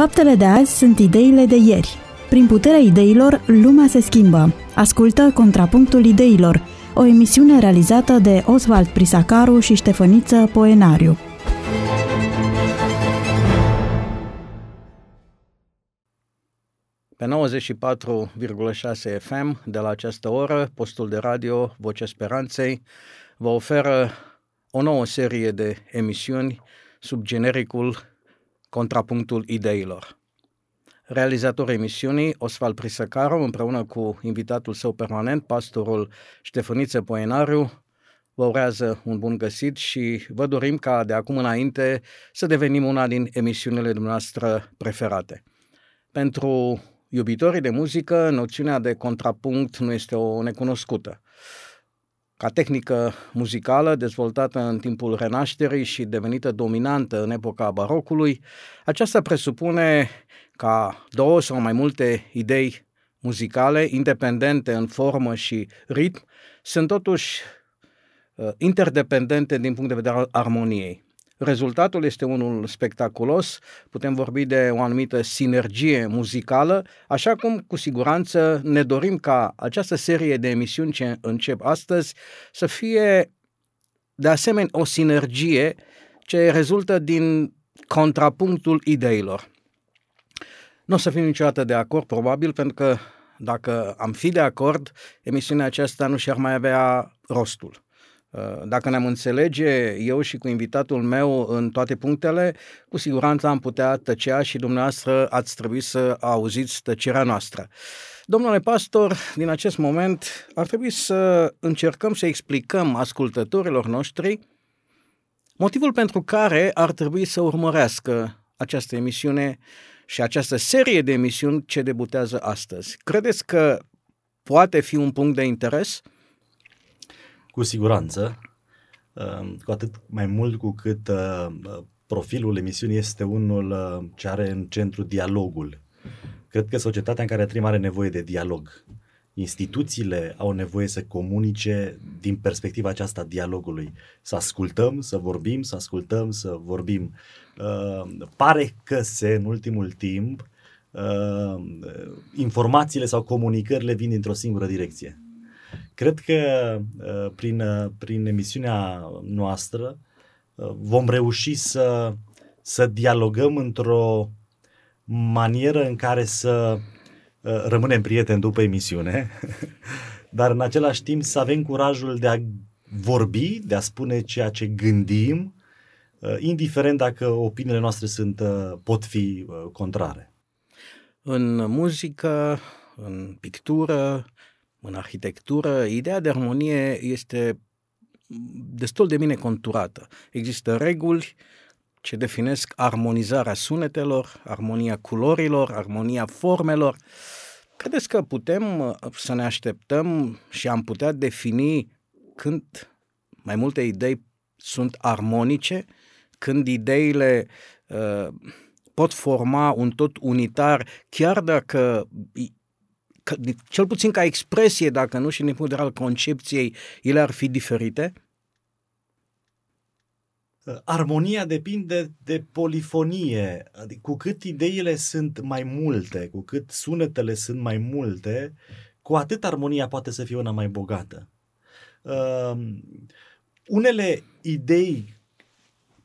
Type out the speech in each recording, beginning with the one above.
Faptele de azi sunt ideile de ieri. Prin puterea ideilor, lumea se schimbă. Ascultă Contrapunctul Ideilor, o emisiune realizată de Oswald Prisacaru și Ștefăniță Poenariu. Pe 94,6 FM, de la această oră, postul de radio Vocea Speranței vă oferă o nouă serie de emisiuni sub genericul Contrapunctul Ideilor. Realizatorul emisiunii, Osval Prisăcaru, împreună cu invitatul său permanent, pastorul Ștefăniță Poenariu, vă urează un bun găsit și vă dorim ca de acum înainte să devenim una din emisiunile dumneavoastră preferate. Pentru iubitorii de muzică, noțiunea de contrapunct nu este o necunoscută. Ca tehnică muzicală dezvoltată în timpul renașterii și devenită dominantă în epoca barocului, aceasta presupune ca două sau mai multe idei muzicale, independente în formă și ritm, sunt totuși uh, interdependente din punct de vedere al armoniei. Rezultatul este unul spectaculos, putem vorbi de o anumită sinergie muzicală, așa cum cu siguranță ne dorim ca această serie de emisiuni ce încep astăzi să fie de asemenea o sinergie ce rezultă din contrapunctul ideilor. Nu o să fim niciodată de acord, probabil, pentru că dacă am fi de acord, emisiunea aceasta nu și-ar mai avea rostul. Uh, dacă ne-am înțelege eu și cu invitatul meu în toate punctele, cu siguranță am putea tăcea și dumneavoastră ați trebui să auziți tăcerea noastră. Domnule pastor, din acest moment ar trebui să încercăm să explicăm ascultătorilor noștri motivul pentru care ar trebui să urmărească această emisiune și această serie de emisiuni ce debutează astăzi. Credeți că poate fi un punct de interes? Cu siguranță, uh, cu atât mai mult cu cât uh, profilul emisiunii este unul uh, ce are în centru dialogul. Cred că societatea în care trăim are nevoie de dialog. Instituțiile au nevoie să comunice din perspectiva aceasta dialogului. Să ascultăm, să vorbim, să ascultăm, să vorbim. Uh, pare că se, în ultimul timp, uh, informațiile sau comunicările vin dintr-o singură direcție Cred că uh, prin, uh, prin emisiunea noastră uh, vom reuși să, să dialogăm într-o manieră în care să rămânem prieteni după emisiune, dar în același timp să avem curajul de a vorbi, de a spune ceea ce gândim, indiferent dacă opiniile noastre sunt, pot fi contrare. În muzică, în pictură, în arhitectură, ideea de armonie este destul de bine conturată. Există reguli ce definesc armonizarea sunetelor, armonia culorilor, armonia formelor. Credeți că putem uh, să ne așteptăm și am putea defini când mai multe idei sunt armonice, când ideile uh, pot forma un tot unitar, chiar dacă cel puțin ca expresie, dacă nu și din punct de vedere al concepției, ele ar fi diferite? Armonia depinde de polifonie. Adică cu cât ideile sunt mai multe, cu cât sunetele sunt mai multe, cu atât armonia poate să fie una mai bogată. Uh, unele idei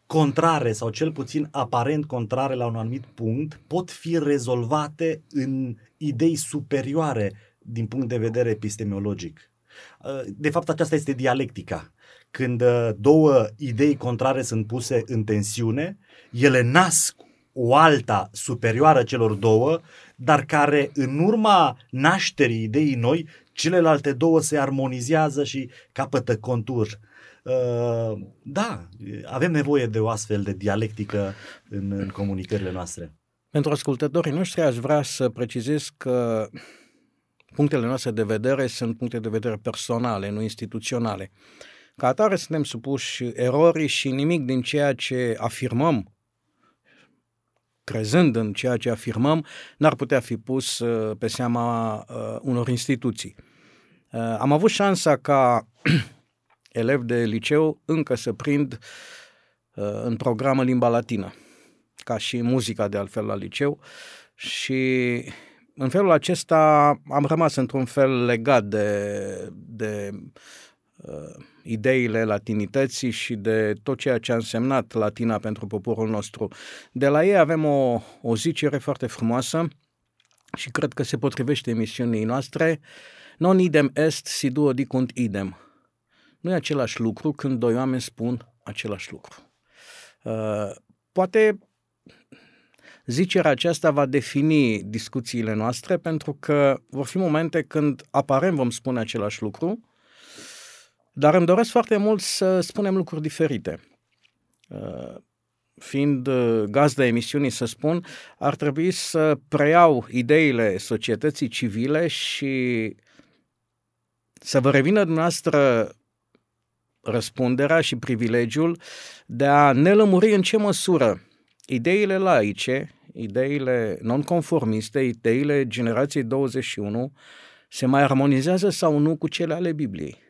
contrare sau cel puțin aparent contrare la un anumit punct pot fi rezolvate în idei superioare din punct de vedere epistemologic. Uh, de fapt, aceasta este dialectica. Când uh, două idei contrare sunt puse în tensiune, ele nasc o alta superioară celor două, dar care în urma nașterii ideii noi, celelalte două se armonizează și capătă contur. Uh, da, avem nevoie de o astfel de dialectică în, în comunicările noastre. Pentru ascultătorii noștri aș vrea să precizez că punctele noastre de vedere sunt puncte de vedere personale, nu instituționale. Ca atare suntem supuși erorii și nimic din ceea ce afirmăm, crezând în ceea ce afirmăm, n-ar putea fi pus uh, pe seama uh, unor instituții. Uh, am avut șansa ca elev de liceu încă să prind în programă limba latină ca și muzica de altfel la liceu și în felul acesta am rămas într-un fel legat de, de uh, ideile latinității și de tot ceea ce a însemnat latina pentru poporul nostru. De la ei avem o, o zicere foarte frumoasă și cred că se potrivește emisiunii noastre, non idem est si duo dicunt idem. Nu e același lucru când doi oameni spun același lucru. Uh, poate zicerea aceasta va defini discuțiile noastre pentru că vor fi momente când aparent vom spune același lucru, dar îmi doresc foarte mult să spunem lucruri diferite. Uh, fiind uh, gazda emisiunii, să spun, ar trebui să preiau ideile societății civile și să vă revină dumneavoastră răspunderea și privilegiul de a ne lămuri în ce măsură ideile laice, ideile nonconformiste, ideile generației 21 se mai armonizează sau nu cu cele ale Bibliei.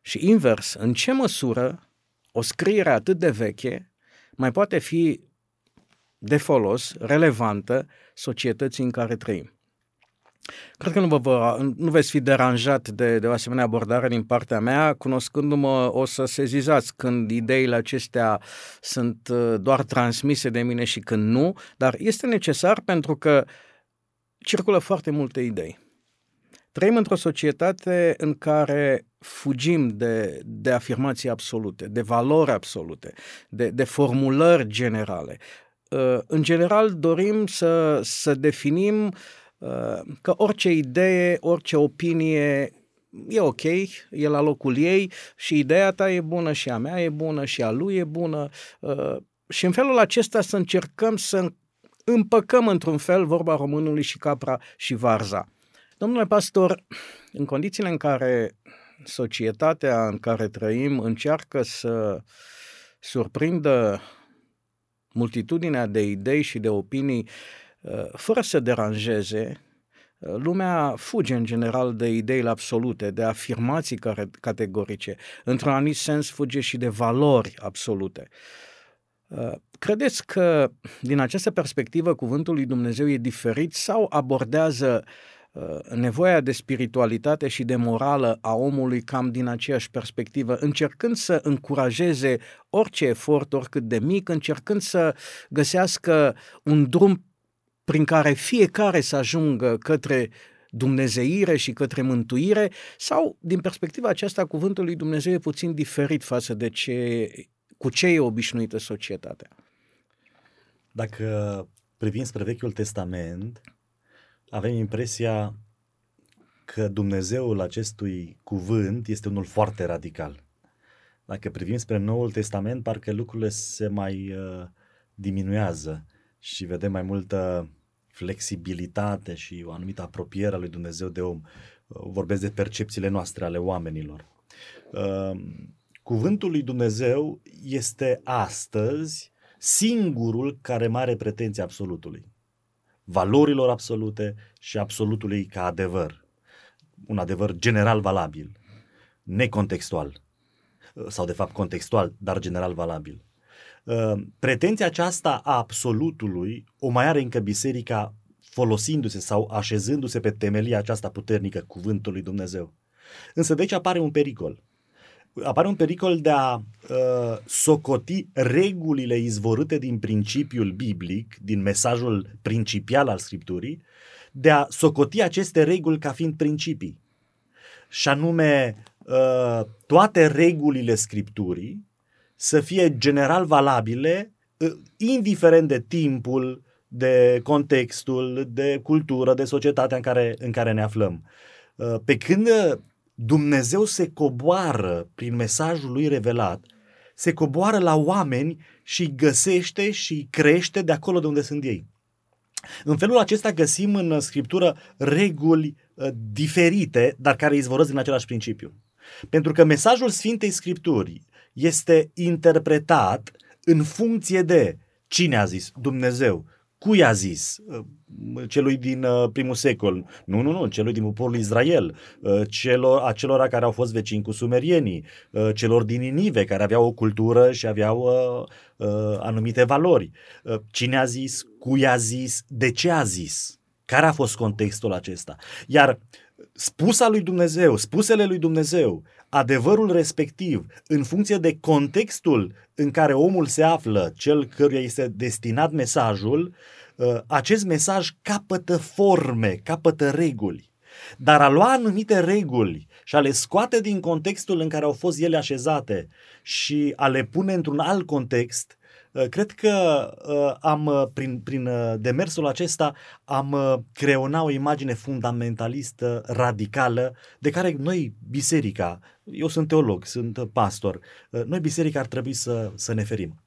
Și invers, în ce măsură o scriere atât de veche mai poate fi de folos, relevantă societății în care trăim. Cred că nu, vă, nu veți fi deranjat de, de o asemenea abordare din partea mea. Cunoscându-mă, o să sezizați când ideile acestea sunt uh, doar transmise de mine și când nu, dar este necesar pentru că circulă foarte multe idei. Trăim într-o societate în care fugim de, de afirmații absolute, de valori absolute, de, de formulări generale. Uh, în general, dorim să, să definim uh, că orice idee, orice opinie e ok, e la locul ei și ideea ta e bună și a mea e bună și a lui e bună uh, și în felul acesta să încercăm să împăcăm într-un fel vorba românului și capra și varza. Domnule pastor, în condițiile în care societatea în care trăim încearcă să surprindă multitudinea de idei și de opinii uh, fără să deranjeze, uh, lumea fuge în general de ideile absolute, de afirmații categorice. Într-un anumit sens fuge și de valori absolute. Uh, credeți că din această perspectivă cuvântul lui Dumnezeu e diferit sau abordează uh, Uh, nevoia de spiritualitate și de morală a omului cam din aceeași perspectivă, încercând să încurajeze orice efort, oricât de mic, încercând să găsească un drum prin care fiecare să ajungă către dumnezeire și către mântuire, sau, din perspectiva aceasta, cuvântul lui Dumnezeu e puțin diferit față de ce, cu ce e obișnuită societatea. Dacă privim spre Vechiul Testament, avem impresia că Dumnezeul acestui cuvânt este unul foarte radical. Dacă privim spre Noul Testament, parcă lucrurile se mai uh, diminuează și vedem mai multă flexibilitate și o anumită apropiere a lui Dumnezeu de om. Uh, vorbesc de percepțiile noastre ale oamenilor. Uh, cuvântul lui Dumnezeu este astăzi singurul care mare pretenție absolutului valorilor absolute și absolutului ca adevăr. Un adevăr general valabil, necontextual, sau de fapt contextual, dar general valabil. Uh, pretenția aceasta a absolutului o mai are încă biserica folosindu-se sau așezându-se pe temelia aceasta puternică cuvântului Dumnezeu. Însă de aici apare un pericol apare un pericol de a uh, socoti regulile izvorâte din principiul biblic, din mesajul principial al Scripturii, de a socoti aceste reguli ca fiind principii. Și anume, uh, toate regulile Scripturii să fie general valabile, uh, indiferent de timpul, de contextul, de cultură, de societatea în care, în care ne aflăm. Uh, pe când Dumnezeu se coboară prin mesajul lui revelat, se coboară la oameni și găsește și crește de acolo de unde sunt ei. În felul acesta găsim în Scriptură reguli uh, diferite, dar care izvorăsc din același principiu. Pentru că mesajul Sfintei Scripturii este interpretat în funcție de cine a zis Dumnezeu, Cui a zis? Celui din primul secol. Nu, nu, nu, celui din poporul Israel, celor, acelora care au fost vecini cu sumerienii, celor din Ninive, care aveau o cultură și aveau uh, uh, anumite valori. Cine a zis? Cui a zis? De ce a zis? Care a fost contextul acesta? Iar spusa lui Dumnezeu, spusele lui Dumnezeu, adevărul respectiv, în funcție de contextul în care omul se află, cel căruia este destinat mesajul, uh, acest mesaj capătă forme, capătă reguli. Dar a lua anumite reguli și a le scoate din contextul în care au fost ele așezate și a le pune într-un alt context, Uh, cred că uh, am, uh, prin, prin demersul acesta, am creona o imagine fundamentalistă, radicală, de care noi, biserica, eu sunt teolog, sunt pastor, noi, biserica, ar trebui să, să ne ferim.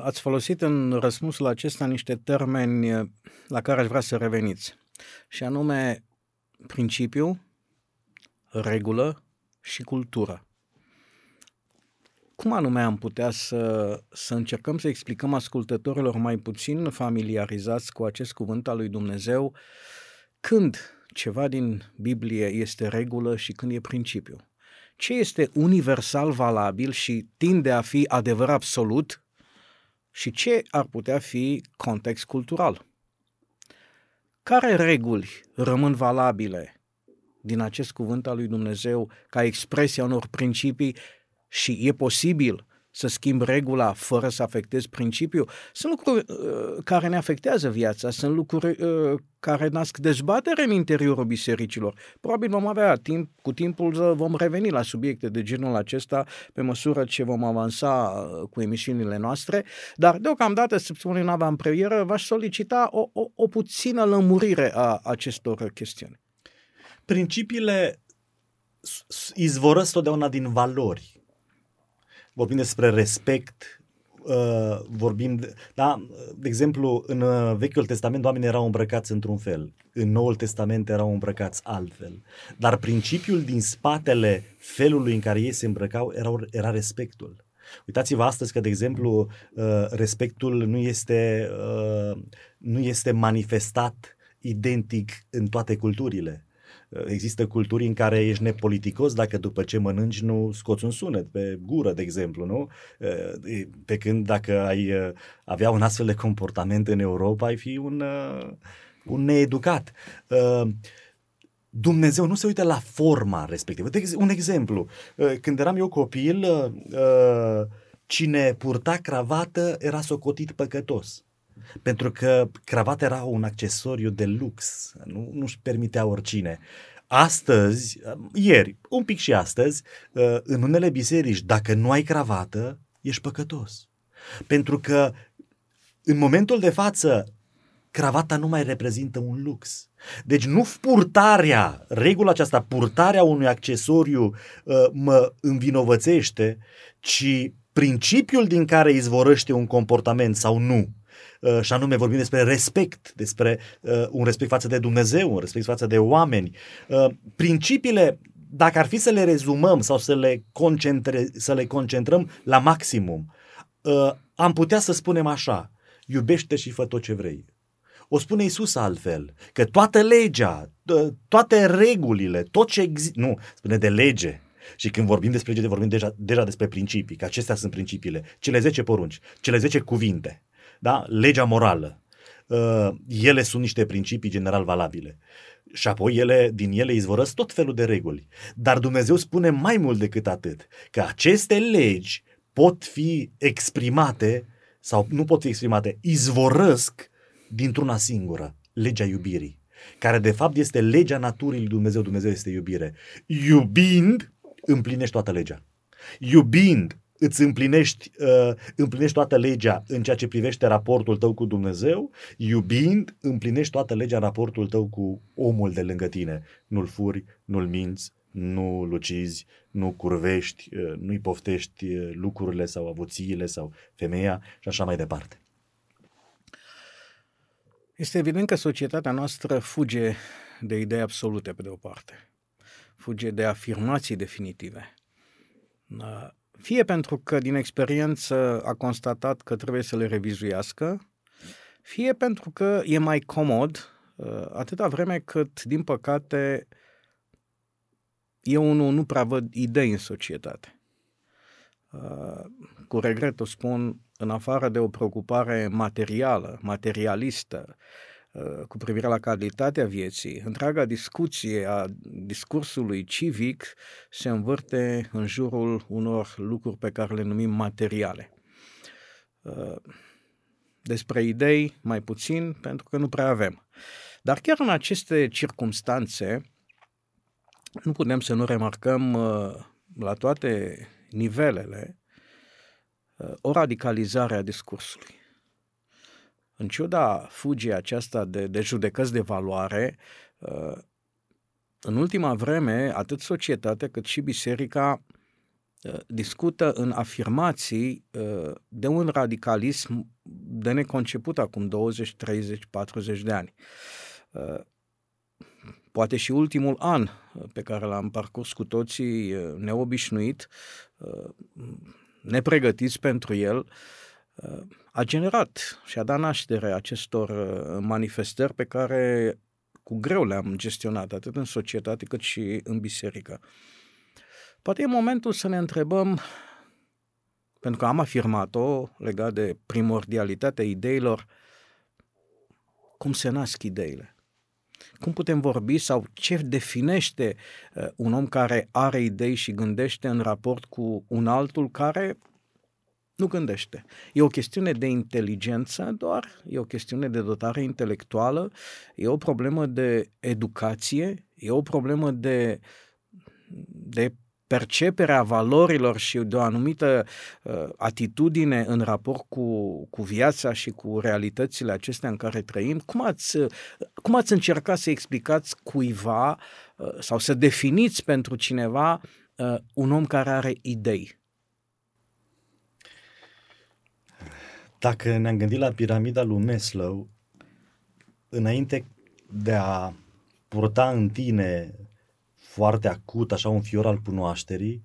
Ați folosit în răspunsul acesta niște termeni la care aș vrea să reveniți, și anume principiu, regulă și cultură. Cum anume am putea să, să încercăm să explicăm ascultătorilor mai puțin familiarizați cu acest cuvânt al lui Dumnezeu când ceva din Biblie este regulă și când e principiu? Ce este universal valabil și tinde a fi adevăr absolut și ce ar putea fi context cultural? Care reguli rămân valabile din acest cuvânt al lui Dumnezeu ca expresia unor principii și e posibil să schimb regula fără să afectez principiul. Sunt lucruri uh, care ne afectează viața, sunt lucruri uh, care nasc dezbatere în interiorul bisericilor. Probabil vom avea timp, cu timpul vom reveni la subiecte de genul acesta pe măsură ce vom avansa uh, cu emisiunile noastre, dar deocamdată, să spunem în avantpremieră, v-aș solicita o, o, o puțină lămurire a acestor chestiuni. Principiile izvorăsc totdeauna din valori vorbim despre respect, uh, vorbim, de, da, de exemplu, în uh, Vechiul Testament oamenii erau îmbrăcați într-un fel, în Noul Testament erau îmbrăcați altfel, dar principiul din spatele felului în care ei se îmbrăcau era, era respectul. Uitați-vă astăzi că, de exemplu, uh, respectul nu este, uh, nu este manifestat identic în toate culturile. Există culturi în care ești nepoliticos dacă după ce mănânci nu scoți un sunet pe gură, de exemplu, nu? Pe când dacă ai avea un astfel de comportament în Europa, ai fi un, un needucat. Dumnezeu nu se uită la forma respectivă. De un exemplu, când eram eu copil, cine purta cravată era socotit păcătos. Pentru că cravata era un accesoriu de lux, nu, nu-și permitea oricine. Astăzi, ieri, un pic și astăzi, uh, în unele biserici, dacă nu ai cravată, ești păcătos. Pentru că în momentul de față, cravata nu mai reprezintă un lux. Deci nu purtarea, regula aceasta, purtarea unui accesoriu uh, mă învinovățește, ci principiul din care izvorăște un comportament sau nu Uh, și anume vorbim despre respect, despre uh, un respect față de Dumnezeu, un respect față de oameni. Uh, principiile, dacă ar fi să le rezumăm sau să le, concentre, să le concentrăm la maximum, am putea să spunem așa, iubește și fă tot ce vrei. O spune Isus altfel, că toată legea, toate regulile, tot ce există, nu, spune de lege, și când vorbim despre lege, vorbim deja, deja despre principii, că acestea sunt principiile. Cele 10 porunci, cele 10 cuvinte da? legea morală. Uh, ele sunt niște principii general valabile. Și apoi ele, din ele izvorăsc tot felul de reguli. Dar Dumnezeu spune mai mult decât atât, că aceste legi pot fi exprimate sau nu pot fi exprimate, izvorăsc dintr-una singură, legea iubirii, care de fapt este legea naturii lui Dumnezeu, Dumnezeu este iubire. Iubind, împlinești toată legea. Iubind, îți împlinești, uh, împlinești toată legea în ceea ce privește raportul tău cu Dumnezeu, iubind, împlinești toată legea în raportul tău cu omul de lângă tine. Nu-l furi, nu-l minți, nu lucizi, nu curvești, uh, nu-i poftești uh, lucrurile sau avuțiile sau femeia și așa mai departe. Este evident că societatea noastră fuge de idei absolute, pe de o parte. Fuge de afirmații definitive fie pentru că din experiență a constatat că trebuie să le revizuiască, fie pentru că e mai comod, uh, atâta vreme cât, din păcate, eu nu, nu prea văd idei în societate. Uh, cu regret o spun, în afară de o preocupare materială, materialistă, uh, cu privire la calitatea vieții, întreaga discuție a discursului civic se învârte în jurul unor lucruri pe care le numim materiale. Uh, despre idei mai puțin, pentru că nu prea avem. Dar chiar în aceste circumstanțe, nu putem să nu remarcăm la toate nivelele o radicalizare a discursului. În ciuda fugii aceasta de, de judecăți de valoare, uh, în ultima vreme, atât societatea cât și biserica uh, discută în afirmații uh, de un radicalism de neconceput acum 20, 30, 40 de ani. Poate și ultimul an pe care l-am parcurs cu toții neobișnuit nepregătiți pentru el, uh, a generat și a dat naștere acestor uh, manifestări pe care cu greu le-am gestionat, atât în societate cât și în biserică. Poate e momentul să ne întrebăm, pentru că am afirmat-o legat de primordialitatea ideilor, cum se nasc ideile. Cum putem vorbi sau ce definește uh, un om care are idei și gândește în raport cu un altul care nu gândește. E o chestiune de inteligență doar, e o chestiune de dotare intelectuală, e o problemă de educație, e o problemă de, de perceperea valorilor și de o anumită uh, atitudine în raport cu, cu viața și cu realitățile acestea în care trăim, cum ați, cum ați încercat să explicați cuiva uh, sau să definiți pentru cineva uh, un om care are idei? Dacă ne-am gândit la piramida lui Maslow, înainte de a purta în tine foarte acut, așa un fior al cunoașterii,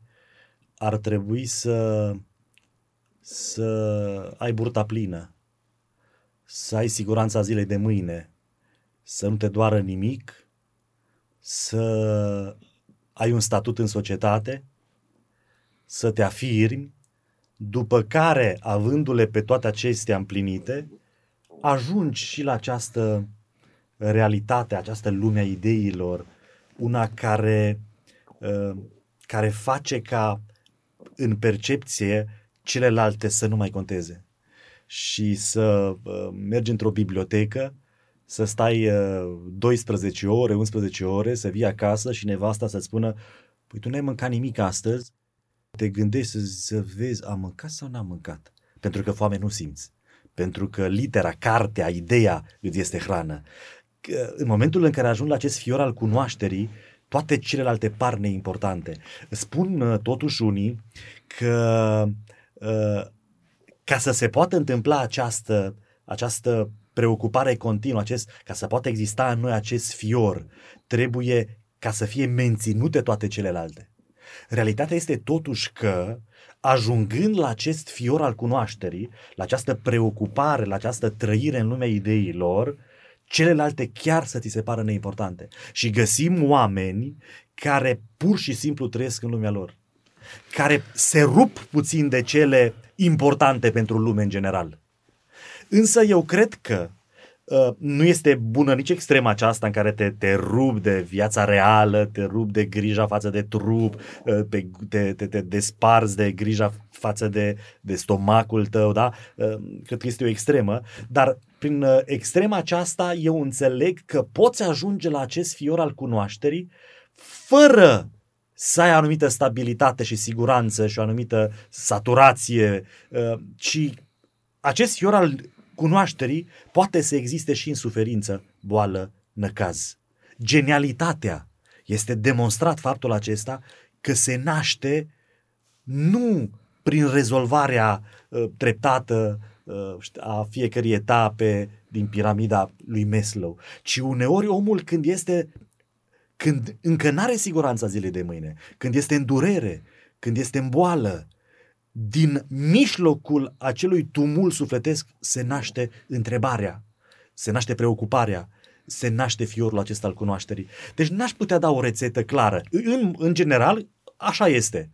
ar trebui să, să ai burta plină, să ai siguranța zilei de mâine, să nu te doară nimic, să ai un statut în societate, să te afirmi, după care, avându-le pe toate acestea împlinite, ajungi și la această realitate, această lume a ideilor, una care, uh, care face ca în percepție celelalte să nu mai conteze și să uh, mergi într-o bibliotecă, să stai 12 uh, ore, 11 ore, să vii acasă și nevasta să-ți spună păi tu n-ai mâncat nimic astăzi, te gândești să, să vezi, am mâncat sau n-am mâncat? Pentru că foame nu simți. Pentru că litera, cartea, ideea îți este hrană. În momentul în care ajung la acest fior al cunoașterii, toate celelalte par neimportante. Spun uh, totuși unii că uh, ca să se poată întâmpla această, această preocupare continuă, acest, ca să poată exista în noi acest fior, trebuie ca să fie menținute toate celelalte. Realitatea este totuși că, ajungând la acest fior al cunoașterii, la această preocupare, la această trăire în lumea ideilor, celelalte chiar să ți se pară neimportante. Și găsim oameni care pur și simplu trăiesc în lumea lor, care se rup puțin de cele importante pentru lume în general. Însă eu cred că Uh, nu este bună nici extrema aceasta în care te, te rup de viața reală, te rup de grija față de trup, uh, te, te, te, te desparzi de grija față de, de stomacul tău, da? Uh, cred că este o extremă, dar prin extrema aceasta eu înțeleg că poți ajunge la acest fior al cunoașterii fără să ai anumită stabilitate și siguranță și o anumită saturație, ci acest fior al cunoașterii poate să existe și în suferință, boală, năcaz. Genialitatea este demonstrat faptul acesta că se naște nu prin rezolvarea uh, treptată uh, a fiecărei etape din piramida lui Maslow, ci uneori omul când este când încă n-are siguranța zilei de mâine, când este în durere, când este în boală, din mijlocul acelui tumul sufletesc se naște întrebarea. se naște preocuparea, se naște fiorul acesta al cunoașterii. Deci n-aș putea da o rețetă clară. În, în general, așa este.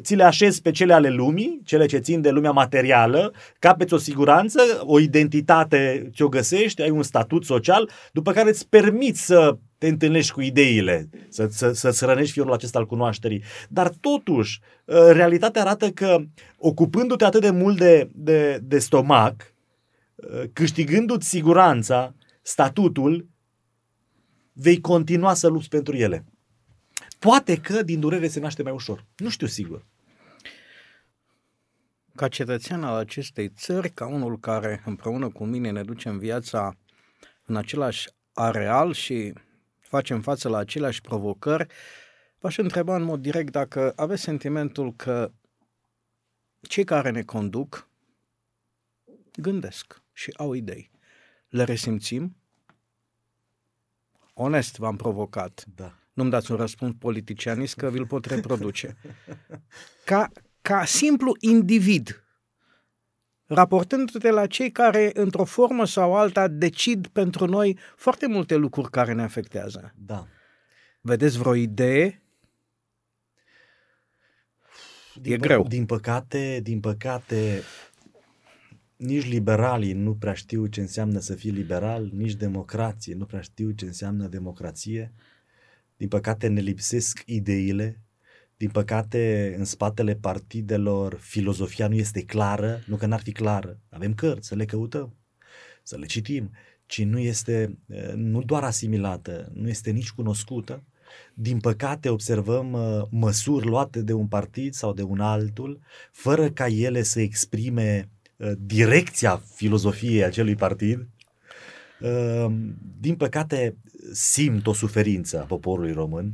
Ți le așezi pe cele ale lumii, cele ce țin de lumea materială, capeți o siguranță, o identitate ți-o găsești, ai un statut social, după care îți permiți să te întâlnești cu ideile, să, să, să-ți rănești fiorul acesta al cunoașterii. Dar totuși, realitatea arată că ocupându-te atât de mult de, de, de stomac, câștigându-ți siguranța, statutul, vei continua să lupți pentru ele. Poate că din durere se naște mai ușor. Nu știu sigur. Ca cetățean al acestei țări, ca unul care împreună cu mine ne ducem viața în același areal și facem față la aceleași provocări, v-aș întreba în mod direct dacă aveți sentimentul că cei care ne conduc gândesc și au idei. Le resimțim? Onest v-am provocat. Da. Nu-mi dați un răspuns politicianist că vi-l pot reproduce. Ca, ca simplu individ, raportându-te la cei care, într-o formă sau alta, decid pentru noi foarte multe lucruri care ne afectează. Da. Vedeți vreo idee? Din e pă- greu. Din păcate, din păcate, nici liberalii nu prea știu ce înseamnă să fii liberal, nici democrație nu prea știu ce înseamnă democrație. Din păcate ne lipsesc ideile, din păcate în spatele partidelor filozofia nu este clară, nu că n-ar fi clară, avem cărți să le căutăm, să le citim, ci nu este eh, nu doar asimilată, nu este nici cunoscută. Din păcate observăm uh, măsuri luate de un partid sau de un altul, fără ca ele să exprime uh, direcția filozofiei acelui partid. Uh, din păcate simt o suferință a poporului român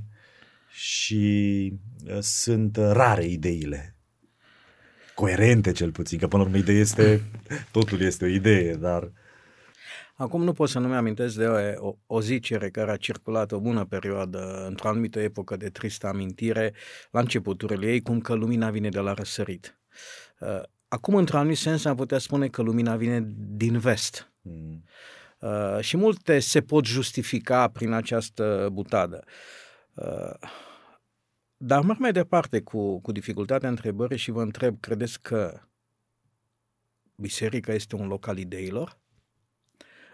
și uh, sunt rare ideile coerente cel puțin, că până la urmă ideea este, totul este o idee, dar Acum nu pot să nu-mi amintesc de o, o, o zicere care a circulat o bună perioadă, într-o anumită epocă de tristă amintire, la începuturile ei, cum că lumina vine de la răsărit. Uh, Acum, într-un anumit sens, am putea spune că lumina vine din vest. mm, Uh, și multe se pot justifica prin această butadă. Uh, dar merg mai departe cu, cu dificultatea întrebării și vă întreb, credeți că biserica este un loc al ideilor?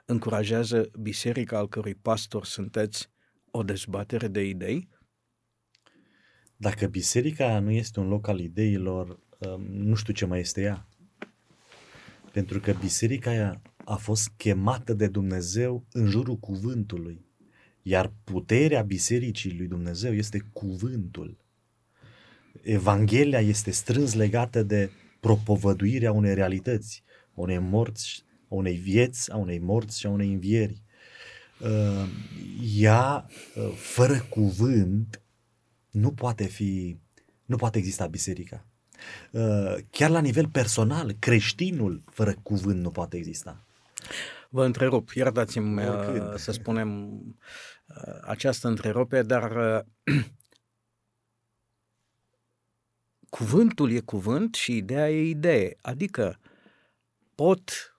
Încurajează biserica al cărui pastor sunteți o dezbatere de idei? Dacă biserica nu este un loc al ideilor, um, nu știu ce mai este ea. Pentru că biserica ea a fost chemată de Dumnezeu în jurul cuvântului. Iar puterea bisericii lui Dumnezeu este cuvântul. Evanghelia este strâns legată de propovăduirea unei realități, a unei morți, a unei vieți, a unei morți și a unei învieri. Uh, Ea, uh, fără cuvânt, nu poate fi, nu poate exista biserica. Uh, Chiar la nivel personal, creștinul fără cuvânt nu poate exista. Vă întrerup, iertați-mi Oricând. uh, să spunem uh, această întrerupere, dar uh, cuvântul e cuvânt și ideea e idee. Adică pot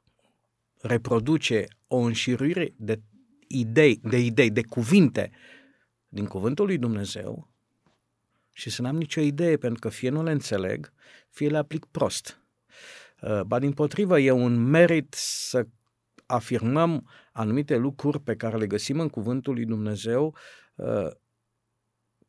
reproduce o înșiruire de idei, de idei, de cuvinte din cuvântul lui Dumnezeu și să n-am nicio idee, pentru că fie nu le înțeleg, fie le aplic prost. Uh, Ba din potrivă, e un merit să afirmăm anumite lucruri pe care le găsim în cuvântul lui Dumnezeu uh,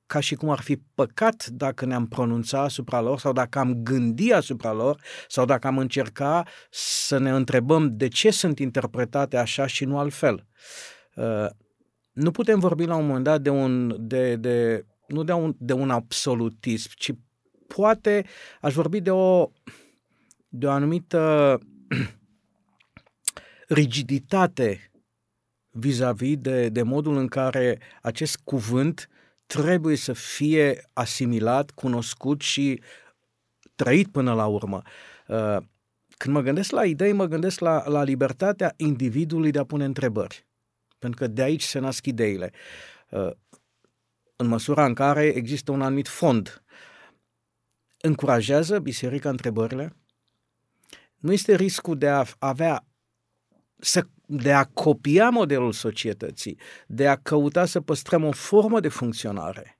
ca și cum ar fi păcat dacă ne-am pronunța asupra lor sau dacă am gândi asupra lor sau dacă am încerca să ne întrebăm de ce sunt interpretate așa și nu altfel. Uh, Nu putem vorbi la un moment dat de un, de, de, nu de un, de un absolutism, ci poate aș vorbi de o, de o anumită rigiditate vis-a-vis de, de modul în care acest cuvânt trebuie să fie asimilat, cunoscut și trăit până la urmă. Uh, Când mă gândesc la idei, mă gândesc la, la libertatea individului de a pune întrebări. Pentru că de aici se nasc ideile. Uh, În măsura în care există un anumit fond. Încurajează biserica întrebările? Nu este riscul de a avea să, de a copia modelul societății, de a căuta să păstrăm o formă de funcționare,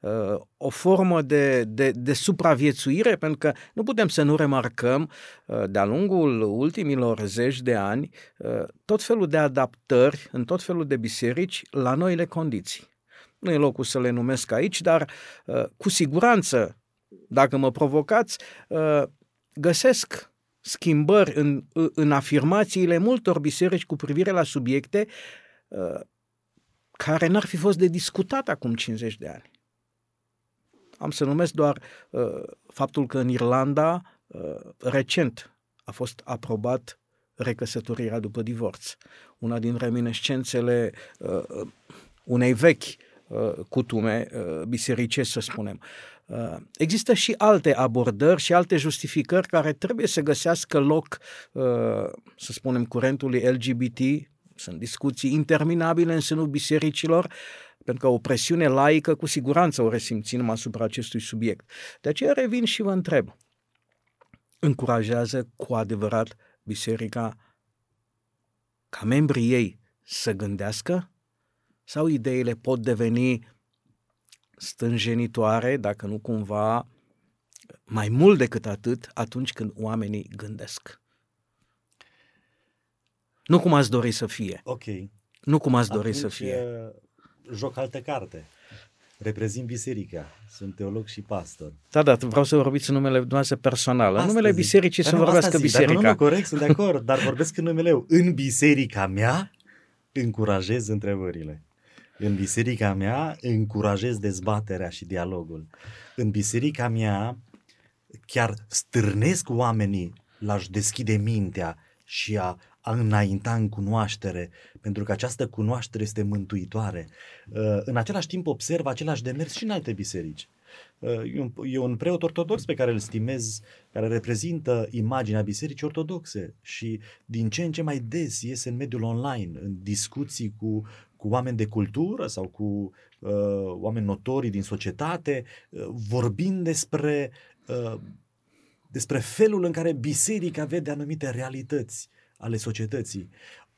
uh, o formă de, de, de supraviețuire, pentru că nu putem să nu remarcăm uh, de-a lungul ultimilor zeci de ani uh, tot felul de adaptări în tot felul de biserici la noile condiții. Nu e locul să le numesc aici, dar cu siguranță, dacă mă provocați, găsesc schimbări în, în afirmațiile multor biserici cu privire la subiecte uh, care n-ar fi fost de discutat acum 50 de ani. Am să numesc doar uh, faptul că în Irlanda uh, recent a fost aprobat recăsătorirea după divorț. Una din reminescențele uh, unei vechi uh, cutume uh, bisericești, să spunem. Uh, există și alte abordări și alte justificări care trebuie să găsească loc, uh, să spunem, curentului LGBT. Sunt discuții interminabile în sânul bisericilor, pentru că o presiune laică cu siguranță o resimțim asupra acestui subiect. De aceea revin și vă întreb, încurajează cu adevărat biserica ca membrii ei să gândească? Sau ideile pot deveni stânjenitoare, dacă nu cumva mai mult decât atât, atunci când oamenii gândesc. Nu cum ați dori să fie. Ok. Nu cum ați dori să fie. Joc altă carte. Reprezint biserica. Sunt teolog și pastor. Da, da, vreau să vorbiți în numele dumneavoastră personal. În numele bisericii să vorbească zic, biserica. Dar nu, nu, corect, sunt de acord, dar vorbesc în numele eu. În biserica mea încurajez întrebările. În biserica mea încurajez dezbaterea și dialogul. În biserica mea chiar stârnesc oamenii la-și deschide mintea și a, a înainta în cunoaștere, pentru că această cunoaștere este mântuitoare. Uh, în același timp observ același demers și în alte biserici. Uh, e un, e un preot ortodox pe care îl stimez, care reprezintă imaginea bisericii ortodoxe și din ce în ce mai des iese în mediul online, în discuții cu cu oameni de cultură sau cu uh, oameni notori din societate, uh, vorbind despre, uh, despre felul în care biserica vede anumite realități ale societății.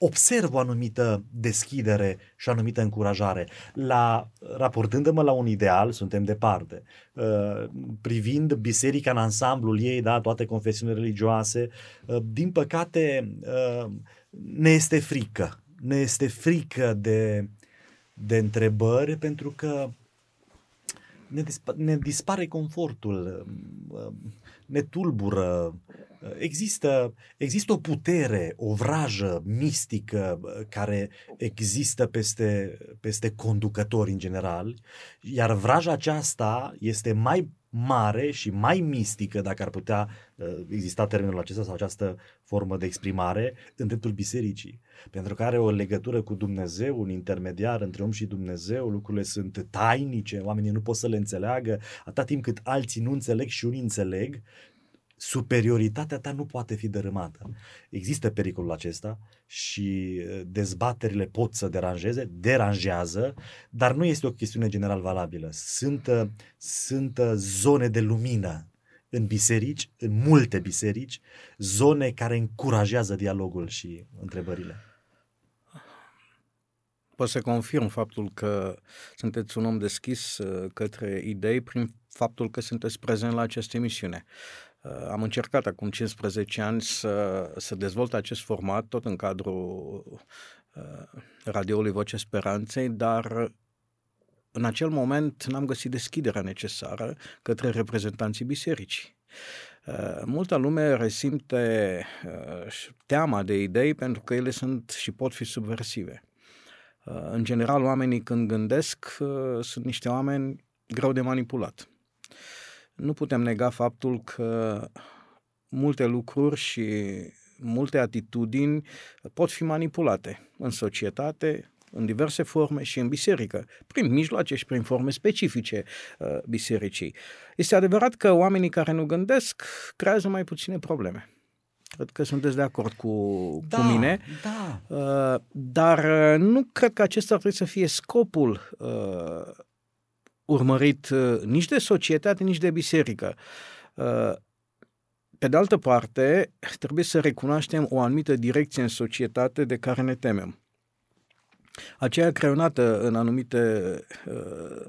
Observ o anumită deschidere și o anumită încurajare. La, raportându-mă la un ideal, suntem departe. Uh, privind biserica în ansamblul ei, da, toate confesiunile religioase, uh, din păcate uh, ne este frică ne este frică de, de întrebări pentru că ne, dispa, ne dispare confortul, ne tulbură. Există, există o putere, o vrajă mistică care există peste, peste conducători în general, iar vraja aceasta este mai mare și mai mistică, dacă ar putea uh, exista termenul acesta sau această formă de exprimare, în dreptul bisericii. Pentru că are o legătură cu Dumnezeu, un intermediar între om și Dumnezeu, lucrurile sunt tainice, oamenii nu pot să le înțeleagă, atâta timp cât alții nu înțeleg și unii înțeleg, superioritatea ta nu poate fi dărâmată. Există pericolul acesta și dezbaterile pot să deranjeze, deranjează, dar nu este o chestiune general valabilă. Sunt, sunt zone de lumină în biserici, în multe biserici, zone care încurajează dialogul și întrebările. Pot să confirm faptul că sunteți un om deschis către idei prin faptul că sunteți prezent la această emisiune. Uh, am încercat acum 15 ani să, să dezvolt acest format, tot în cadrul uh, radioului Voce Speranței, dar în acel moment n-am găsit deschiderea necesară către reprezentanții bisericii. Uh, multă lume resimte teama de idei pentru că ele sunt și pot fi subversive. În general, oamenii când gândesc sunt niște oameni greu de manipulat nu putem nega faptul că multe lucruri și multe atitudini pot fi manipulate în societate, în diverse forme și în biserică, prin mijloace și prin forme specifice uh, bisericii. Este adevărat că oamenii care nu gândesc creează mai puține probleme. Cred că sunteți de acord cu, da, cu mine. Da. Uh, dar nu cred că acesta ar trebui să fie scopul uh, urmărit uh, nici de societate, nici de biserică. Uh, pe de altă parte, trebuie să recunoaștem o anumită direcție în societate de care ne temem. Aceea creionată în anumite uh,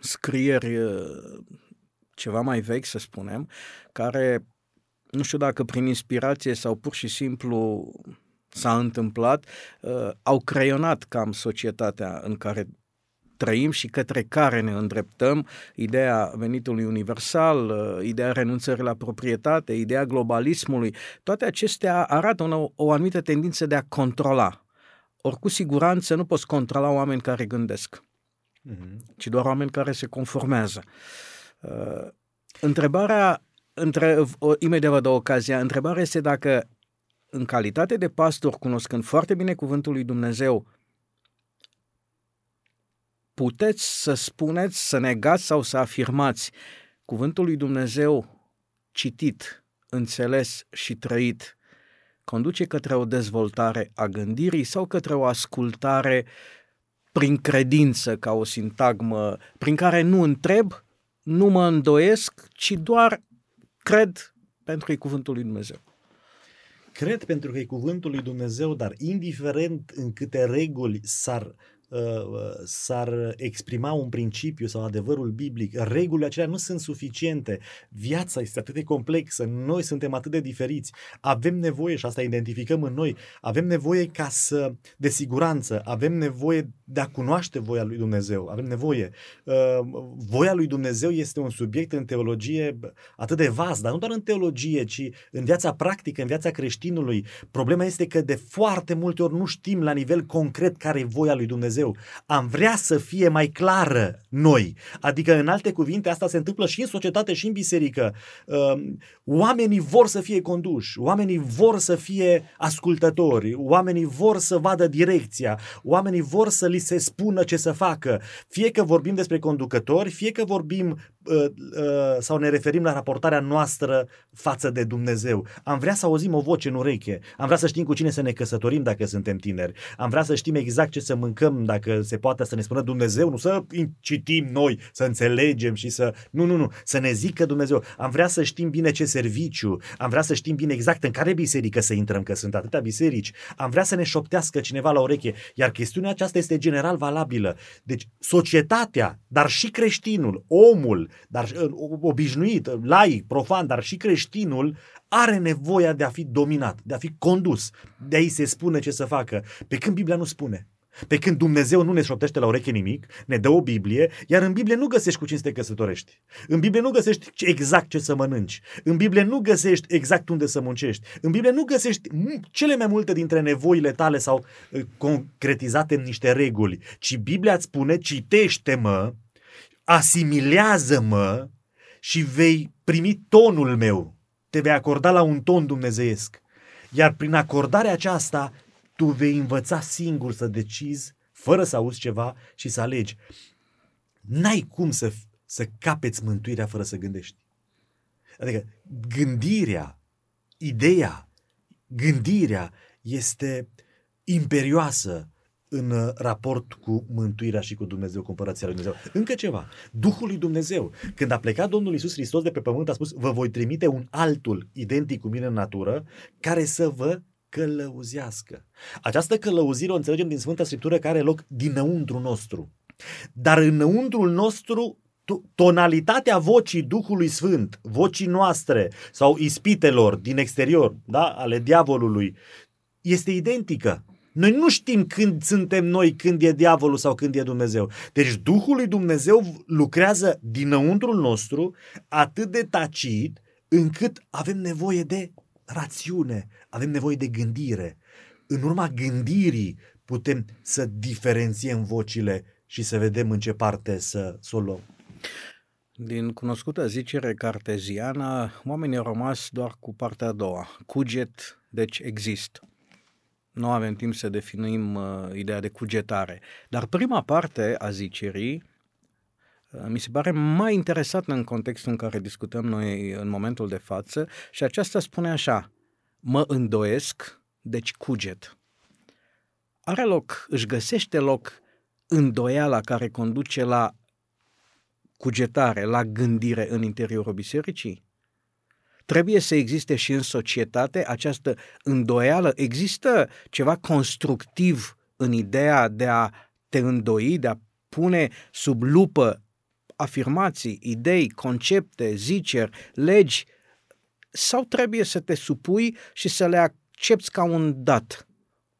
scrieri uh, ceva mai vechi, să spunem, care, nu știu dacă prin inspirație sau pur și simplu s-a întâmplat, uh, au creionat cam societatea în care trăim și către care ne îndreptăm, ideea venitului universal, uh, ideea renunțării la proprietate, ideea globalismului, toate acestea arată o, o anumită tendință de a controla. Ori cu siguranță nu poți controla oameni care gândesc, mm-hmm. ci doar oameni care se conformează. Uh, întrebarea, între, uh, imediat vă dau ocazia, întrebarea este dacă în calitate de pastor, cunoscând foarte bine cuvântul lui Dumnezeu, puteți să spuneți, să negați sau să afirmați cuvântul lui Dumnezeu citit, înțeles și trăit conduce către o dezvoltare a gândirii sau către o ascultare prin credință ca o sintagmă prin care nu întreb, nu mă îndoiesc, ci doar cred pentru că e cuvântul lui Dumnezeu. Cred pentru că e cuvântul lui Dumnezeu, dar indiferent în câte reguli s-ar Uh, s-ar exprima un principiu sau adevărul biblic, regulile acelea nu sunt suficiente. Viața este atât de complexă, noi suntem atât de diferiți. Avem nevoie, și asta identificăm în noi, avem nevoie ca să, de siguranță, avem nevoie de a cunoaște voia lui Dumnezeu. Avem nevoie. Uh, voia lui Dumnezeu este un subiect în teologie atât de vast, dar nu doar în teologie, ci în viața practică, în viața creștinului. Problema este că de foarte multe ori nu știm la nivel concret care e voia lui Dumnezeu. Dumnezeu. Am vrea să fie mai clară noi. Adică, în alte cuvinte, asta se întâmplă și în societate și în biserică. Um, oamenii vor să fie conduși, oamenii vor să fie ascultători, oamenii vor să vadă direcția, oamenii vor să li se spună ce să facă. Fie că vorbim despre conducători, fie că vorbim uh, uh, sau ne referim la raportarea noastră față de Dumnezeu. Am vrea să auzim o voce în ureche, am vrea să știm cu cine să ne căsătorim dacă suntem tineri, am vrea să știm exact ce să mâncăm dacă se poate să ne spună Dumnezeu, nu să citim noi, să înțelegem și să... Nu, nu, nu, să ne zică Dumnezeu. Am vrea să știm bine ce serviciu, am vrea să știm bine exact în care biserică să intrăm, că sunt atâtea biserici. Am vrea să ne șoptească cineva la ureche, iar chestiunea aceasta este general valabilă. Deci societatea, dar și creștinul, omul, dar uh, obișnuit, laic, profan, dar și creștinul are nevoia de a fi dominat, de a fi condus, de a-i se spune ce să facă, pe când Biblia nu spune. Pe când Dumnezeu nu ne șoptește la ureche nimic, ne dă o Biblie, iar în Biblie nu găsești cu cine să te căsătorești. În Biblie nu găsești exact ce să mănânci. În Biblie nu găsești exact unde să muncești. În Biblie nu găsești cele mai multe dintre nevoile tale sau uh, concretizate în niște reguli, ci Biblia îți spune, citește-mă, asimilează-mă și vei primi tonul meu. Te vei acorda la un ton dumnezeiesc. Iar prin acordarea aceasta tu vei învăța singur să decizi, fără să auzi ceva și să alegi. N-ai cum să, să capeți mântuirea fără să gândești. Adică gândirea, ideea, gândirea este imperioasă în uh, raport cu mântuirea și cu Dumnezeu, cu împărăția lui Dumnezeu. Încă ceva. Duhul lui Dumnezeu. Când a plecat Domnul Isus Hristos de pe pământ, a spus, vă voi trimite un altul, identic cu mine în natură, care să vă călăuzească. Această călăuzire o înțelegem din Sfânta Scriptură care are loc dinăuntru nostru. Dar înăuntrul nostru tonalitatea vocii Duhului Sfânt, vocii noastre sau ispitelor din exterior, da, ale diavolului, este identică. Noi nu știm când suntem noi, când e diavolul sau când e Dumnezeu. Deci Duhul lui Dumnezeu lucrează dinăuntrul nostru atât de tacit încât avem nevoie de rațiune, avem nevoie de gândire. În urma gândirii putem să diferențiem vocile și să vedem în ce parte să, să o luăm. Din cunoscută zicere carteziană, oamenii au rămas doar cu partea a doua. Cuget, deci exist. Nu avem timp să definim uh, ideea de cugetare. Dar prima parte a zicerii uh, mi se pare mai interesată în contextul în care discutăm noi în momentul de față și aceasta spune așa, mă îndoiesc, deci cuget. Are loc, își găsește loc îndoiala care conduce la cugetare, la gândire în interiorul bisericii? Trebuie să existe și în societate această îndoială. Există ceva constructiv în ideea de a te îndoi, de a pune sub lupă afirmații, idei, concepte, ziceri, legi, sau trebuie să te supui și să le accepti ca un dat?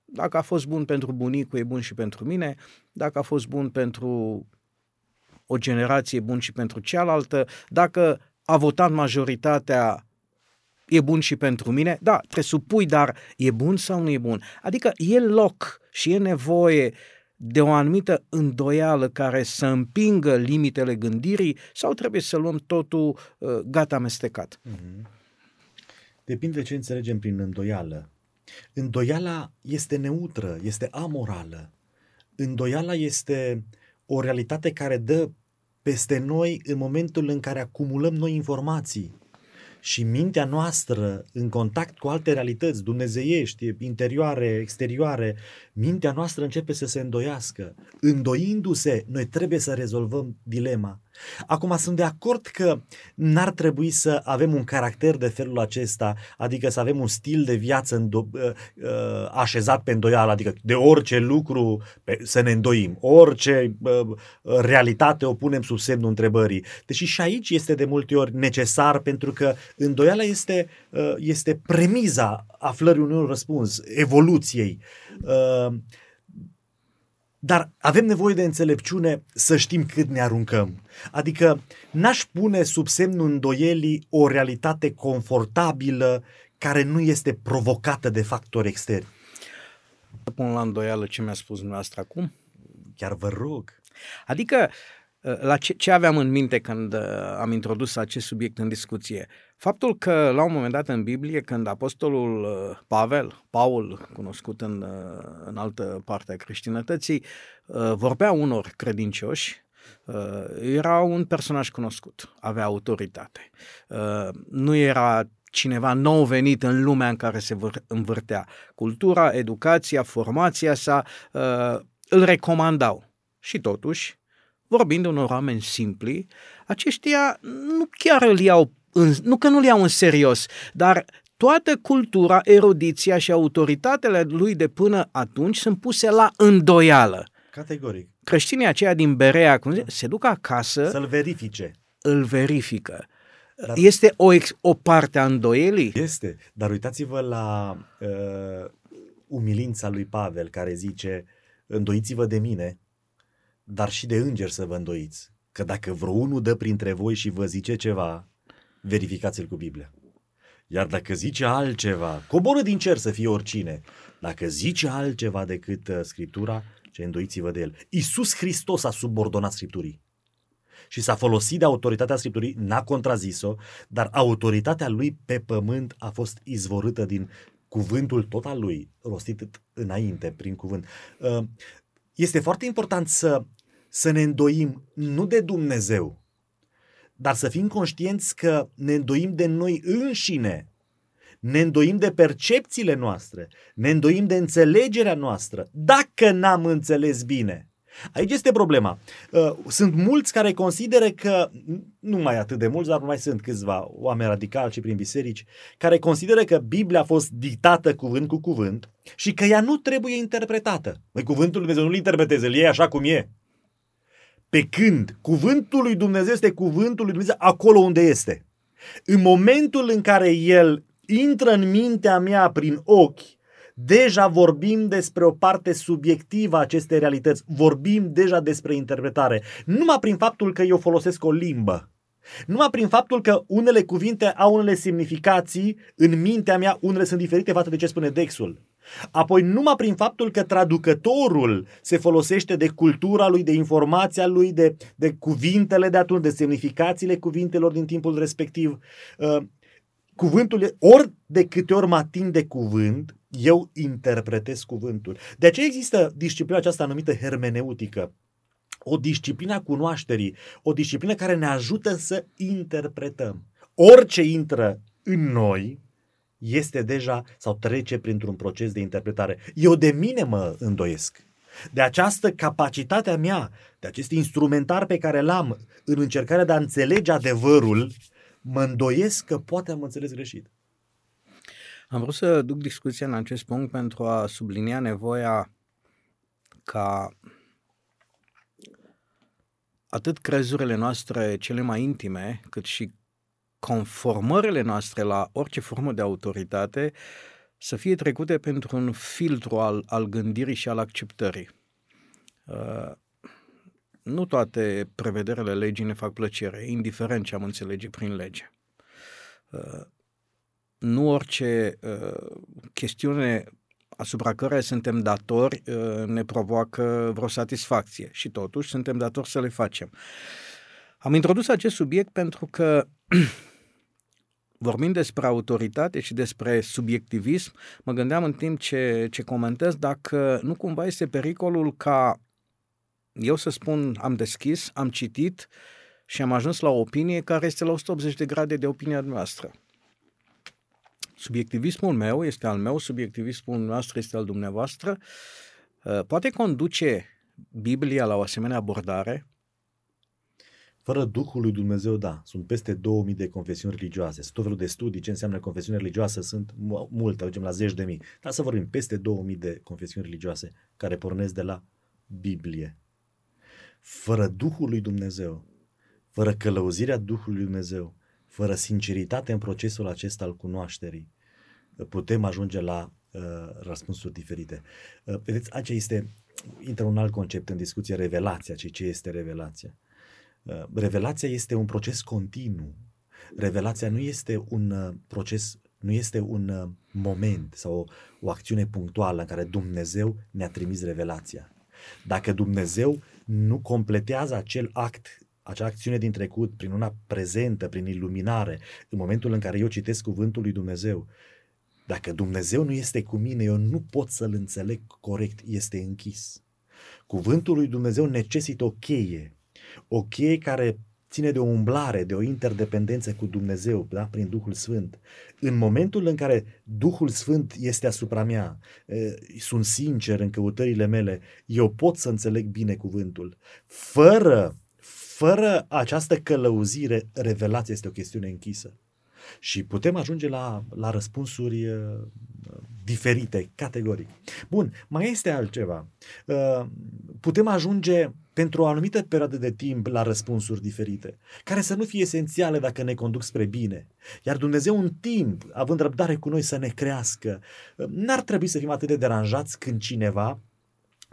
Dacă a fost bun pentru bunicul, e bun și pentru mine. Dacă a fost bun pentru o generație, e bun și pentru cealaltă. Dacă a votat majoritatea, e bun și pentru mine. Da, te supui, dar e bun sau nu e bun? Adică e loc și e nevoie de o anumită îndoială care să împingă limitele gândirii sau trebuie să luăm totul uh, gata amestecat? Mm-hmm. Depinde ce înțelegem prin îndoială. Îndoiala este neutră, este amorală. Îndoiala este o realitate care dă peste noi în momentul în care acumulăm noi informații și mintea noastră în contact cu alte realități dumnezeiești, interioare, exterioare, mintea noastră începe să se îndoiască. Îndoindu-se, noi trebuie să rezolvăm dilema. Acum sunt de acord că n-ar trebui să avem un caracter de felul acesta, adică să avem un stil de viață îndo- uh, uh, așezat pe îndoială, adică de orice lucru pe, să ne îndoim, orice uh, realitate o punem sub semnul întrebării. Deși și aici este de multe ori necesar pentru că îndoiala este, uh, este premiza aflării unui răspuns, evoluției. Uh, dar avem nevoie de înțelepciune să știm cât ne aruncăm. Adică n-aș pune sub semnul îndoielii o realitate confortabilă care nu este provocată de factori externi. Pun la îndoială ce mi-a spus dumneavoastră acum? Chiar vă rog. Adică la ce, ce aveam în minte când uh, am introdus acest subiect în discuție? Faptul că la un moment dat în Biblie, când apostolul uh, Pavel, Paul, cunoscut în, uh, în altă parte a creștinătății, vorbea unor credincioși, era un personaj cunoscut, avea autoritate. Nu era cineva nou venit în lumea în care se învârtea. Cultura, educația, formația sa îl recomandau. Și totuși, vorbind de unor oameni simpli, aceștia nu chiar îl iau, în, nu că nu-l iau în serios, dar toată cultura, erudiția și autoritatele lui de până atunci sunt puse la îndoială. Categoric. Creștinii aceia din Berea, cum zice, se duc acasă... Să-l verifice. Îl verifică. Dar... Este o, ex, o parte a îndoielii? Este, dar uitați-vă la uh, umilința lui Pavel care zice îndoiți-vă de mine dar și de îngeri să vă îndoiți. Că dacă vreunul dă printre voi și vă zice ceva, verificați-l cu Biblia. Iar dacă zice altceva, coboră din cer să fie oricine, dacă zice altceva decât uh, Scriptura, ce îndoiți-vă de el. Iisus Hristos a subordonat Scripturii și s-a folosit de autoritatea Scripturii, n-a contrazis-o, dar autoritatea lui pe pământ a fost izvorâtă din cuvântul tot al lui, rostit înainte prin cuvânt. Uh, este foarte important să să ne îndoim nu de Dumnezeu, dar să fim conștienți că ne îndoim de noi înșine, ne îndoim de percepțiile noastre, ne îndoim de înțelegerea noastră, dacă n-am înțeles bine. Aici este problema. Uh, sunt mulți care consideră că, nu mai atât de mulți, dar mai sunt câțiva oameni radicali și prin biserici, care consideră că Biblia a fost dictată cuvânt cu cuvânt și că ea nu trebuie interpretată. Măi, cuvântul Lui Dumnezeu nu-l interpreteze, îl iei așa cum e. Pe când cuvântul lui Dumnezeu este cuvântul lui Dumnezeu acolo unde este. În momentul în care el intră în mintea mea prin ochi, deja vorbim despre o parte subiectivă a acestei realități, vorbim deja despre interpretare. Numai prin faptul că eu folosesc o limbă, numai prin faptul că unele cuvinte au unele semnificații în mintea mea, unele sunt diferite față de ce spune Dexul. Apoi, numai prin faptul că traducătorul se folosește de cultura lui, de informația lui, de, de cuvintele de atunci, de semnificațiile cuvintelor din timpul respectiv, uh, cuvântul, ori de câte ori mă ating de cuvânt, eu interpretez cuvântul. De aceea există disciplina aceasta numită hermeneutică, o disciplină a cunoașterii, o disciplină care ne ajută să interpretăm. Orice intră în noi, este deja sau trece printr-un proces de interpretare. Eu de mine mă îndoiesc. De această capacitate a mea, de acest instrumentar pe care l-am în încercarea de a înțelege adevărul, mă îndoiesc că poate am înțeles greșit. Am vrut să duc discuția în acest punct pentru a sublinia nevoia ca atât crezurile noastre cele mai intime, cât și conformările noastre la orice formă de autoritate să fie trecute pentru un filtru al, al gândirii și al acceptării. Uh, nu toate prevederile legii ne fac plăcere, indiferent ce am înțelege prin lege. Uh, nu orice uh, chestiune asupra căreia suntem datori uh, ne provoacă vreo satisfacție și totuși suntem datori să le facem. Am introdus acest subiect pentru că vorbind despre autoritate și despre subiectivism, mă gândeam în timp ce, ce comentez dacă nu cumva este pericolul ca eu să spun am deschis, am citit și am ajuns la o opinie care este la 180 de grade de opinia noastră. Subiectivismul meu este al meu, subiectivismul nostru este al dumneavoastră. Uh, poate conduce Biblia la o asemenea abordare? Fără Duhul lui Dumnezeu, da. Sunt peste 2000 de confesiuni religioase. Sunt tot felul de studii ce înseamnă confesiune religioasă. Sunt multe, ajungem la zeci de mii. Dar să vorbim, peste 2000 de confesiuni religioase care pornesc de la Biblie. Fără Duhul lui Dumnezeu, fără călăuzirea Duhului lui Dumnezeu, fără sinceritate în procesul acesta al cunoașterii, putem ajunge la uh, răspunsuri diferite. Uh, vedeți, aici este, intră un alt concept în discuție, revelația, ce, ce este revelația. Uh, revelația este un proces continuu. Revelația nu este un uh, proces, nu este un uh, moment sau o, o acțiune punctuală în care Dumnezeu ne-a trimis revelația. Dacă Dumnezeu nu completează acel act acea acțiune din trecut, prin una prezentă, prin iluminare, în momentul în care eu citesc cuvântul lui Dumnezeu, dacă Dumnezeu nu este cu mine, eu nu pot să-l înțeleg corect, este închis. Cuvântul lui Dumnezeu necesită o cheie, o cheie care ține de o umblare, de o interdependență cu Dumnezeu, da? prin Duhul Sfânt. În momentul în care Duhul Sfânt este asupra mea, sunt sincer în căutările mele, eu pot să înțeleg bine cuvântul. Fără fără această călăuzire, revelația este o chestiune închisă. Și putem ajunge la, la răspunsuri uh, diferite, categoric. Bun, mai este altceva. Uh, putem ajunge pentru o anumită perioadă de timp la răspunsuri diferite, care să nu fie esențiale dacă ne conduc spre bine. Iar Dumnezeu un timp, având răbdare cu noi să ne crească, uh, n-ar trebui să fim atât de deranjați când cineva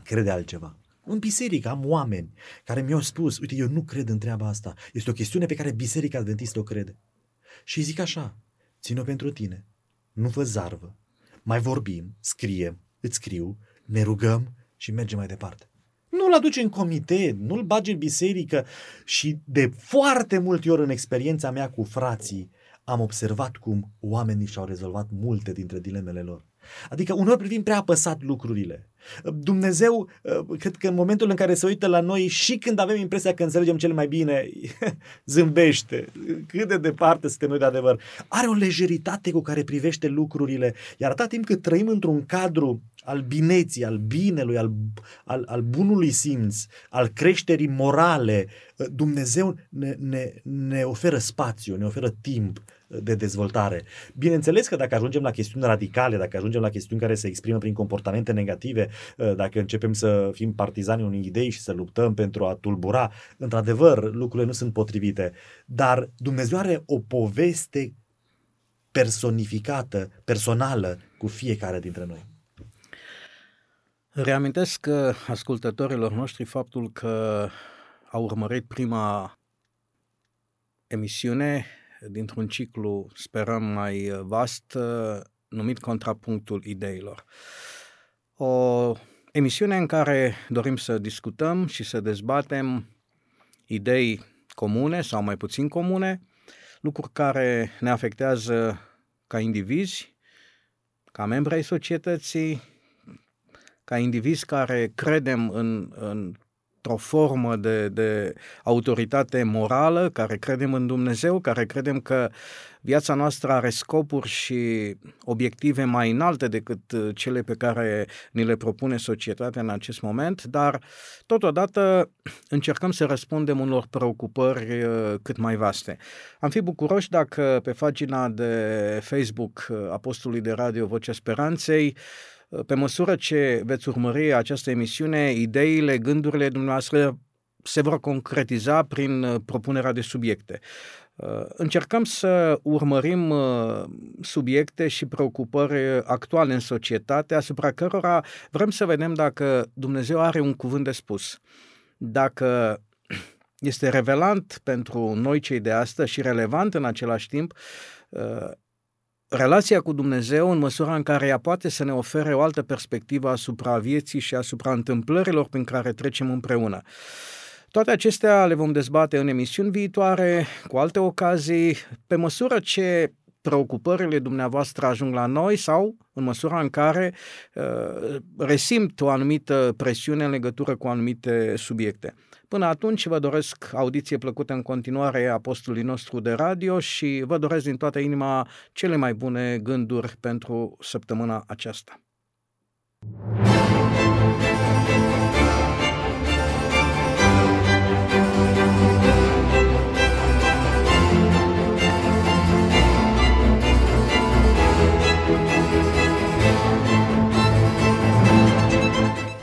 crede altceva. În biserică am oameni care mi-au spus, uite, eu nu cred în treaba asta. Este o chestiune pe care Biserica Adventistă o crede. Și zic așa, țin-o pentru tine, nu fă zarvă, mai vorbim, scriem, îți scriu, ne rugăm și mergem mai departe. Nu-l aduci în comitet, nu-l bagi în biserică și de foarte multe ori în experiența mea cu frații am observat cum oamenii și-au rezolvat multe dintre dilemele lor. Adică uneori privim prea apăsat lucrurile. Dumnezeu, cred că în momentul în care se uită la noi și când avem impresia că înțelegem cel mai bine, zâmbește. Cât de departe suntem noi de adevăr. Are o lejeritate cu care privește lucrurile. Iar atât timp cât trăim într-un cadru al bineții, al binelui, al, al, al bunului simț, al creșterii morale, Dumnezeu ne, ne, ne oferă spațiu, ne oferă timp de dezvoltare. Bineînțeles că dacă ajungem la chestiuni radicale, dacă ajungem la chestiuni care se exprimă prin comportamente negative, ă, dacă începem să fim partizani unei idei și să luptăm pentru a tulbura, într-adevăr, lucrurile nu sunt potrivite. Dar Dumnezeu are o poveste personificată, personală cu fiecare dintre noi. Reamintesc ascultătorilor noștri faptul că au urmărit prima emisiune dintr-un ciclu, sperăm, mai uh, vast, uh, numit Contrapunctul Ideilor. O emisiune în care dorim să discutăm și să dezbatem idei comune sau mai puțin comune, lucruri care ne afectează ca indivizi, ca membri ai societății, ca indivizi care credem în, în într-o formă de, de autoritate morală, care credem în Dumnezeu, care credem că viața noastră are scopuri și obiective mai înalte decât uh, cele pe care ni le propune societatea în acest moment, dar totodată încercăm să răspundem unor preocupări uh, cât mai vaste. Am fi bucuroși dacă pe pagina de Facebook uh, Apostolului de Radio Vocea Speranței pe măsură ce veți urmări această emisiune, ideile, gândurile dumneavoastră se vor concretiza prin propunerea de subiecte. Uh, încercăm să urmărim uh, subiecte și preocupări actuale în societate, asupra cărora vrem să vedem dacă Dumnezeu are un cuvânt de spus. Dacă este revelant pentru noi cei de astăzi și relevant în același timp, uh, relația cu Dumnezeu în măsura în care ea poate să ne ofere o altă perspectivă asupra vieții și asupra întâmplărilor prin care trecem împreună. Toate acestea le vom dezbate în emisiuni viitoare, cu alte ocazii, pe măsură ce preocupările dumneavoastră ajung la noi sau în măsura în care uh, resimt o anumită presiune în legătură cu anumite subiecte. Până atunci vă doresc audiție plăcută în continuare apostolului nostru de radio și vă doresc din toată inima cele mai bune gânduri pentru săptămâna aceasta.